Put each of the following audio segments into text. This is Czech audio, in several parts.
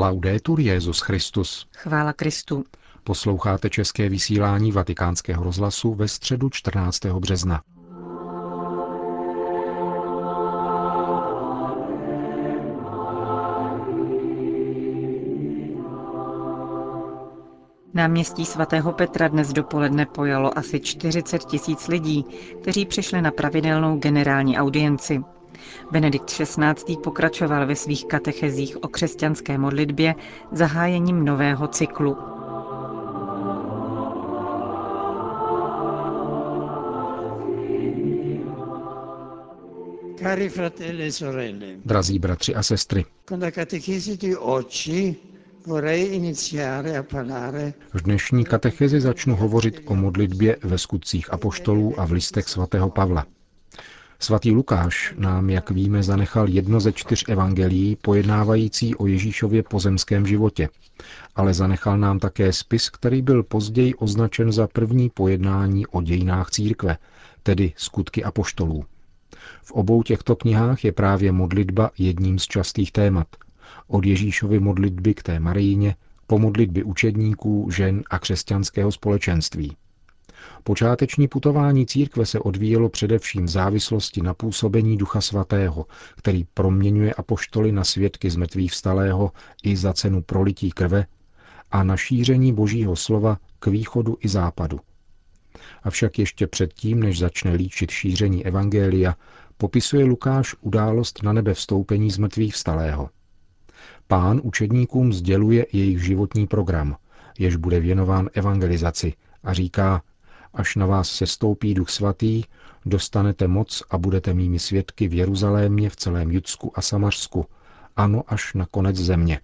Laudetur Jezus Christus. Chvála Kristu. Posloucháte české vysílání Vatikánského rozhlasu ve středu 14. března. Náměstí svatého Petra dnes dopoledne pojalo asi 40 tisíc lidí, kteří přišli na pravidelnou generální audienci. Benedikt XVI. pokračoval ve svých katechezích o křesťanské modlitbě zahájením nového cyklu. Cari fratelli e sorelle. Drazí bratři a sestry. V dnešní katechezi začnu hovořit o modlitbě ve skutcích apoštolů a v listech svatého Pavla. Svatý Lukáš nám, jak víme, zanechal jedno ze čtyř evangelií pojednávající o Ježíšově pozemském životě, ale zanechal nám také spis, který byl později označen za první pojednání o dějinách církve, tedy skutky apoštolů. V obou těchto knihách je právě modlitba jedním z častých témat – od Ježíšovy modlitby k té Marijně po modlitby učedníků, žen a křesťanského společenství. Počáteční putování církve se odvíjelo především v závislosti na působení Ducha Svatého, který proměňuje apoštoly na svědky z mrtvých vstalého i za cenu prolití krve a na šíření Božího slova k východu i západu. Avšak ještě předtím, než začne líčit šíření Evangelia, popisuje Lukáš událost na nebe vstoupení z mrtvých vstalého. Pán učedníkům sděluje jejich životní program, jež bude věnován evangelizaci a říká, až na vás se stoupí duch svatý, dostanete moc a budete mými svědky v Jeruzalémě, v celém Judsku a Samařsku, ano až na konec země.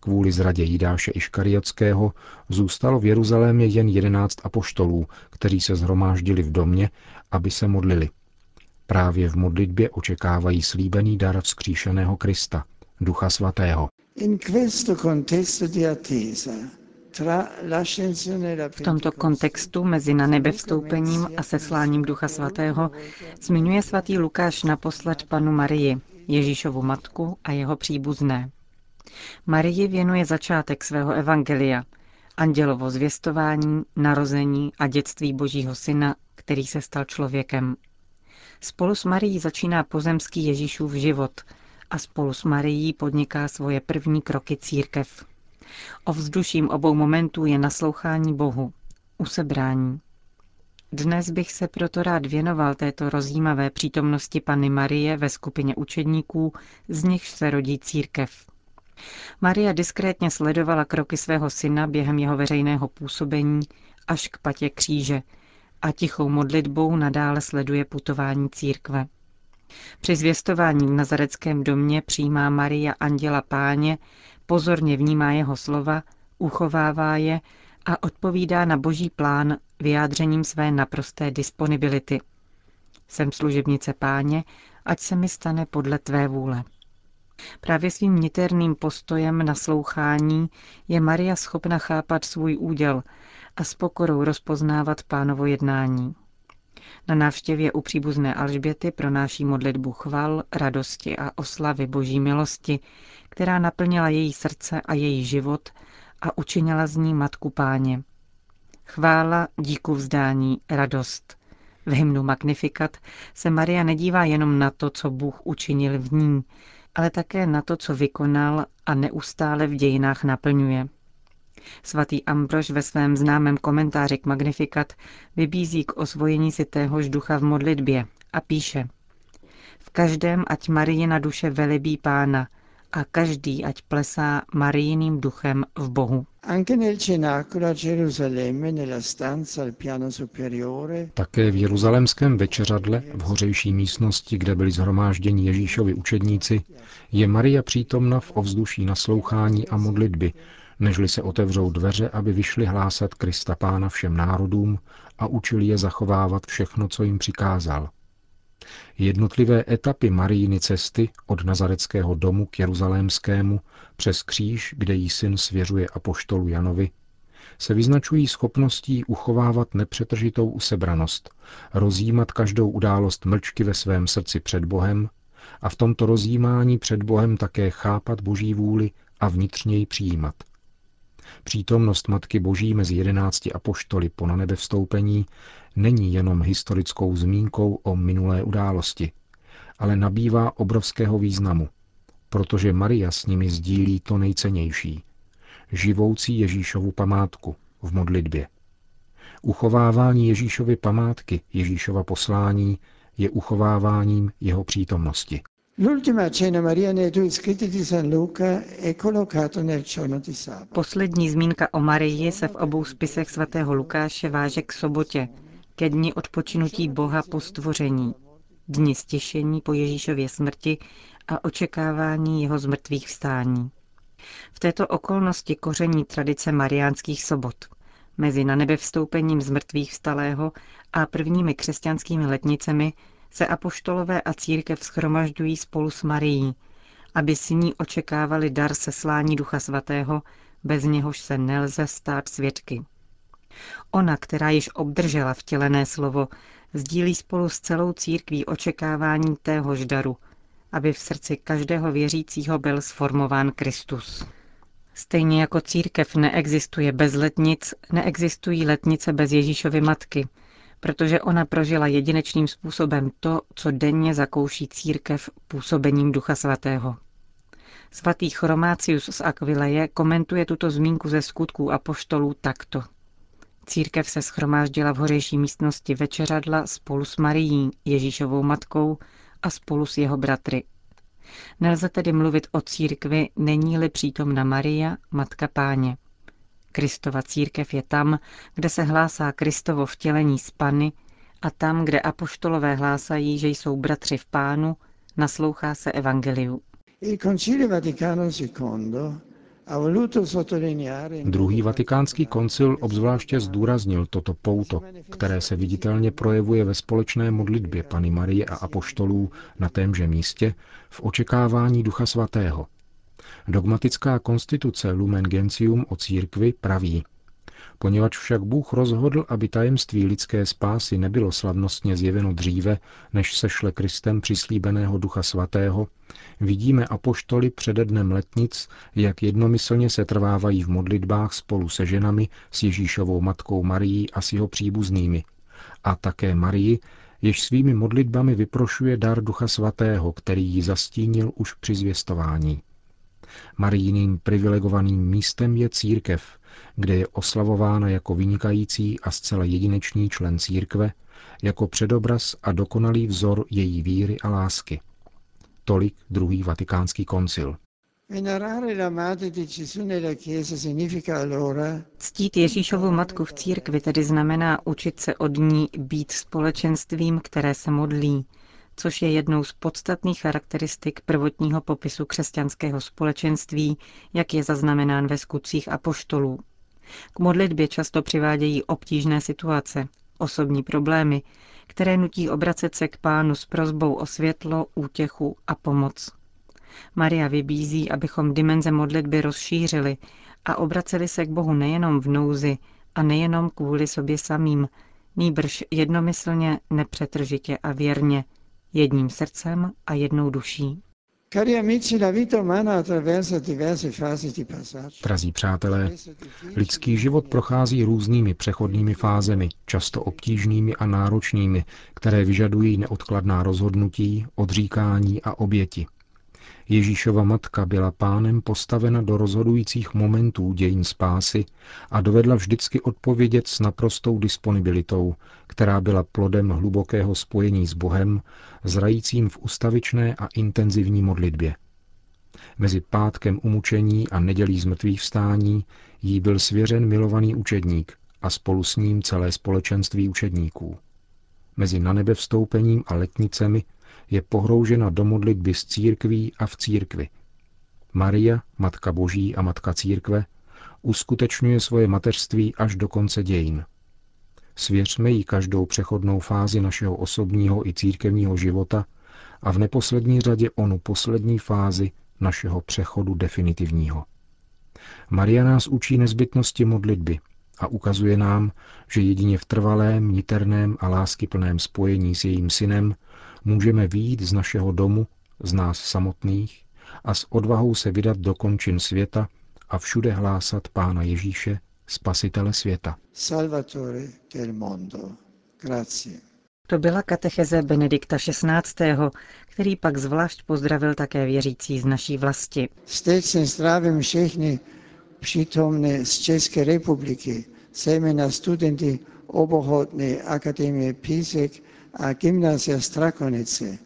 Kvůli zradě Jidáše Iškariotského zůstalo v Jeruzalémě jen jedenáct apoštolů, kteří se zhromáždili v domě, aby se modlili. Právě v modlitbě očekávají slíbený dar vzkříšeného Krista – Ducha Svatého. V tomto kontextu mezi na nebe vstoupením a sesláním Ducha Svatého zmiňuje svatý Lukáš naposled panu Marii, Ježíšovu matku a jeho příbuzné. Marii věnuje začátek svého evangelia, andělovo zvěstování, narození a dětství Božího syna, který se stal člověkem. Spolu s Marií začíná pozemský Ježíšův život – a spolu s Marií podniká svoje první kroky církev. Ovzduším obou momentů je naslouchání Bohu, usebrání. Dnes bych se proto rád věnoval této rozjímavé přítomnosti Panny Marie ve skupině učedníků, z nichž se rodí církev. Maria diskrétně sledovala kroky svého syna během jeho veřejného působení až k patě kříže a tichou modlitbou nadále sleduje putování církve. Při zvěstování v Nazareckém domě přijímá Maria anděla páně, pozorně vnímá jeho slova, uchovává je a odpovídá na boží plán vyjádřením své naprosté disponibility. Jsem služebnice páně, ať se mi stane podle tvé vůle. Právě svým niterným postojem naslouchání je Maria schopna chápat svůj úděl a s pokorou rozpoznávat pánovo jednání. Na návštěvě u příbuzné Alžběty pronáší modlitbu chval, radosti a oslavy boží milosti, která naplnila její srdce a její život a učinila z ní matku páně. Chvála, díku vzdání, radost. V hymnu Magnificat se Maria nedívá jenom na to, co Bůh učinil v ní, ale také na to, co vykonal a neustále v dějinách naplňuje. Svatý Ambrož ve svém známém komentáři k Magnifikat vybízí k osvojení si téhož ducha v modlitbě a píše V každém ať na duše velebí pána a každý ať plesá Marijiným duchem v Bohu. Také v jeruzalémském večeřadle, v hořejší místnosti, kde byli zhromážděni Ježíšovi učedníci, je Maria přítomna v ovzduší naslouchání a modlitby, nežli se otevřou dveře, aby vyšli hlásat Krista Pána všem národům a učili je zachovávat všechno, co jim přikázal. Jednotlivé etapy Marijiny cesty od Nazareckého domu k Jeruzalémskému přes kříž, kde jí syn svěřuje apoštolu Janovi, se vyznačují schopností uchovávat nepřetržitou usebranost, rozjímat každou událost mlčky ve svém srdci před Bohem a v tomto rozjímání před Bohem také chápat Boží vůli a vnitřněji přijímat. Přítomnost Matky Boží mezi jedenácti apoštoly po na nebe vstoupení není jenom historickou zmínkou o minulé události, ale nabývá obrovského významu, protože Maria s nimi sdílí to nejcennější – živoucí Ježíšovu památku v modlitbě. Uchovávání Ježíšovy památky, Ježíšova poslání, je uchováváním jeho přítomnosti. Poslední zmínka o Marii se v obou spisech svatého Lukáše váže k sobotě, ke dni odpočinutí Boha po stvoření, dni stěšení po Ježíšově smrti a očekávání jeho zmrtvých vstání. V této okolnosti koření tradice mariánských sobot. Mezi na nebe vstoupením z mrtvých vstalého a prvními křesťanskými letnicemi se apoštolové a církev schromažďují spolu s Marií, aby si ní očekávali dar seslání Ducha Svatého, bez něhož se nelze stát svědky. Ona, která již obdržela vtělené slovo, sdílí spolu s celou církví očekávání téhož daru, aby v srdci každého věřícího byl sformován Kristus. Stejně jako církev neexistuje bez letnic, neexistují letnice bez Ježíšovy matky, protože ona prožila jedinečným způsobem to, co denně zakouší církev působením Ducha Svatého. Svatý Chromácius z Aquileje komentuje tuto zmínku ze skutků a poštolů takto. Církev se schromáždila v hořejší místnosti večeřadla spolu s Marií, Ježíšovou matkou, a spolu s jeho bratry. Nelze tedy mluvit o církvi, není-li přítomna Maria, matka páně. Kristova církev je tam, kde se hlásá Kristovo vtělení z Pany a tam, kde apoštolové hlásají, že jsou bratři v pánu, naslouchá se evangeliu. Druhý vatikánský koncil obzvláště zdůraznil toto pouto, které se viditelně projevuje ve společné modlitbě Pany Marie a apoštolů na témže místě v očekávání Ducha Svatého. Dogmatická konstituce Lumen Gentium o církvi praví – Poněvadž však Bůh rozhodl, aby tajemství lidské spásy nebylo slavnostně zjeveno dříve, než sešle Kristem přislíbeného Ducha Svatého, vidíme apoštoly přede dnem letnic, jak jednomyslně se trvávají v modlitbách spolu se ženami, s Ježíšovou matkou Marií a s jeho příbuznými. A také Marii, jež svými modlitbami vyprošuje dar Ducha Svatého, který ji zastínil už při zvěstování. Marijným privilegovaným místem je církev, kde je oslavována jako vynikající a zcela jedinečný člen církve, jako předobraz a dokonalý vzor její víry a lásky. Tolik druhý vatikánský koncil. Ctít Ježíšovu matku v církvi tedy znamená učit se od ní být společenstvím, které se modlí, což je jednou z podstatných charakteristik prvotního popisu křesťanského společenství, jak je zaznamenán ve skutcích apoštolů. K modlitbě často přivádějí obtížné situace, osobní problémy, které nutí obracet se k pánu s prozbou o světlo, útěchu a pomoc. Maria vybízí, abychom dimenze modlitby rozšířili a obraceli se k Bohu nejenom v nouzi a nejenom kvůli sobě samým, nýbrž jednomyslně, nepřetržitě a věrně, jedním srdcem a jednou duší. Drazí přátelé, lidský život prochází různými přechodnými fázemi, často obtížnými a náročnými, které vyžadují neodkladná rozhodnutí, odříkání a oběti. Ježíšova matka byla pánem postavena do rozhodujících momentů dějin spásy a dovedla vždycky odpovědět s naprostou disponibilitou, která byla plodem hlubokého spojení s Bohem, zrajícím v ustavičné a intenzivní modlitbě. Mezi pátkem umučení a nedělí zmrtvých vstání jí byl svěřen milovaný učedník a spolu s ním celé společenství učedníků. Mezi na nebe vstoupením a letnicemi je pohroužena do modlitby z církví a v církvi. Maria, Matka Boží a Matka Církve, uskutečňuje svoje mateřství až do konce dějin. Svěřme jí každou přechodnou fázi našeho osobního i církevního života a v neposlední řadě onu poslední fázi našeho přechodu definitivního. Maria nás učí nezbytnosti modlitby a ukazuje nám, že jedině v trvalém, niterném a láskyplném spojení s jejím synem můžeme výjít z našeho domu z nás samotných a s odvahou se vydat do končin světa a všude hlásat Pána Ježíše, Spasitele světa. Salvatore del mondo. Grazie. To byla katecheze Benedikta XVI., který pak zvlášť pozdravil také věřící z naší vlasti. Stečně zdravím všechny přítomné z České republiky, zejména studenty obohotné akademie Písek a gymnázia Strakonice.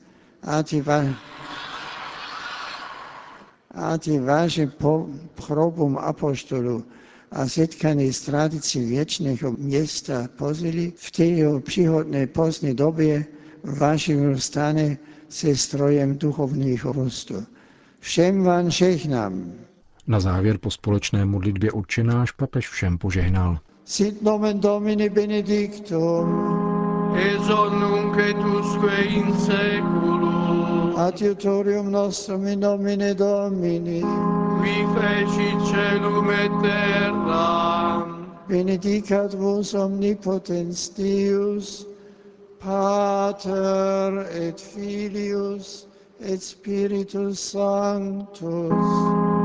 A ty, va- a ty váže po chrobům apoštolu a setkanie z tradicí věčného města pozili v té jeho příhodné pozdní době v vašem stane se strojem duchovního růstu. Všem vám žehnám. Na závěr po společné modlitbě odčenáš papež všem požehnal. Sit nomen Domini benedictum, hoc nunc et usque in seculum, adiutorium nostrum in nomine Domini, qui feci celum et terra, benedicat vos omnipotens Deus, Pater et Filius et Spiritus Sanctus.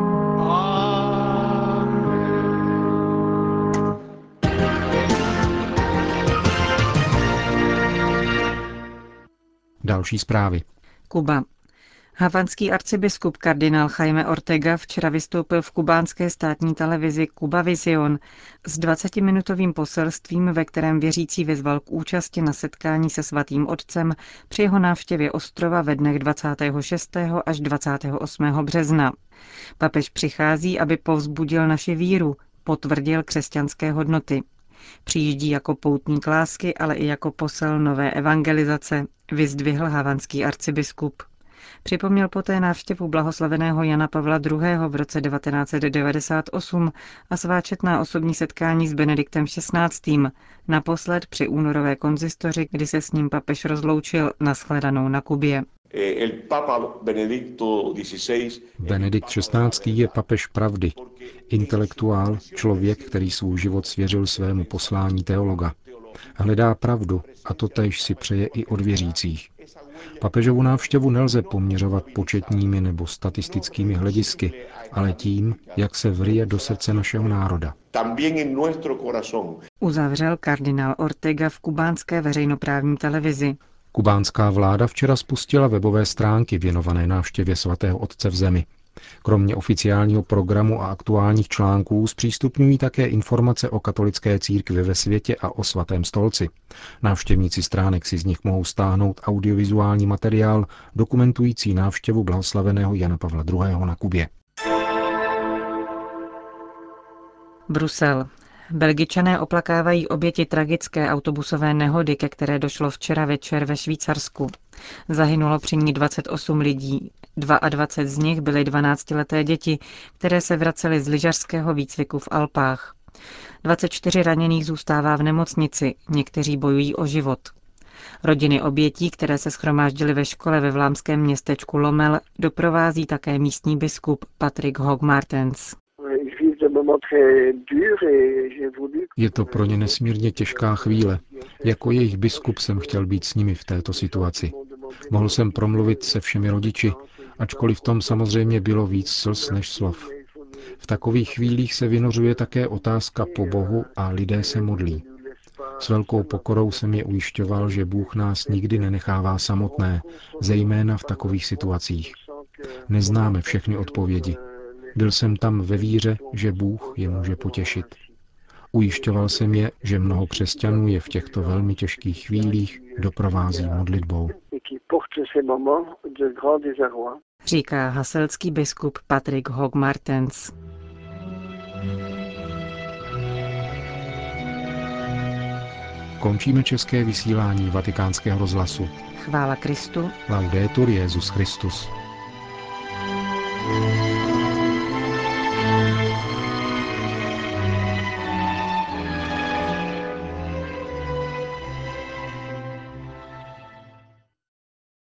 Další zprávy. Kuba. Havanský arcibiskup kardinál Jaime Ortega včera vystoupil v kubánské státní televizi Cuba Vision s 20-minutovým poselstvím, ve kterém věřící vyzval k účasti na setkání se svatým otcem při jeho návštěvě ostrova ve dnech 26. až 28. března. Papež přichází, aby povzbudil naši víru, potvrdil křesťanské hodnoty. Přijíždí jako poutník lásky, ale i jako posel nové evangelizace, vyzdvihl havanský arcibiskup. Připomněl poté návštěvu blahoslaveného Jana Pavla II. v roce 1998 a sváčetná osobní setkání s Benediktem XVI. naposled při únorové konzistoři, kdy se s ním papež rozloučil na shledanou na Kubě. El Papa Benedicto XVI Benedikt XVI. je papež pravdy, intelektuál, člověk, který svůj život svěřil svému poslání teologa. Hledá pravdu a to též si přeje i od věřících. Papežovu návštěvu nelze poměřovat početními nebo statistickými hledisky, ale tím, jak se vrije do srdce našeho národa. Uzavřel kardinál Ortega v kubánské veřejnoprávní televizi. Kubánská vláda včera spustila webové stránky věnované návštěvě svatého otce v zemi. Kromě oficiálního programu a aktuálních článků zpřístupňují také informace o katolické církvi ve světě a o svatém stolci. Návštěvníci stránek si z nich mohou stáhnout audiovizuální materiál dokumentující návštěvu blahoslaveného Jana Pavla II. na Kubě. Brusel. Belgičané oplakávají oběti tragické autobusové nehody, ke které došlo včera večer ve Švýcarsku. Zahynulo při ní 28 lidí. 22 z nich byly 12-leté děti, které se vracely z lyžařského výcviku v Alpách. 24 raněných zůstává v nemocnici, někteří bojují o život. Rodiny obětí, které se schromáždily ve škole ve vlámském městečku Lomel, doprovází také místní biskup Patrick Hogmartens. Je to pro ně nesmírně těžká chvíle. Jako jejich biskup jsem chtěl být s nimi v této situaci. Mohl jsem promluvit se všemi rodiči, ačkoliv v tom samozřejmě bylo víc slz než slov. V takových chvílích se vynořuje také otázka po Bohu a lidé se modlí. S velkou pokorou jsem je ujišťoval, že Bůh nás nikdy nenechává samotné, zejména v takových situacích. Neznáme všechny odpovědi. Byl jsem tam ve víře, že Bůh je může potěšit. Ujišťoval jsem je, že mnoho křesťanů je v těchto velmi těžkých chvílích doprovází modlitbou. Říká haselský biskup Patrick Hogmartens. Končíme české vysílání vatikánského rozhlasu. Chvála Kristu. Laudetur Jezus Christus. Amen.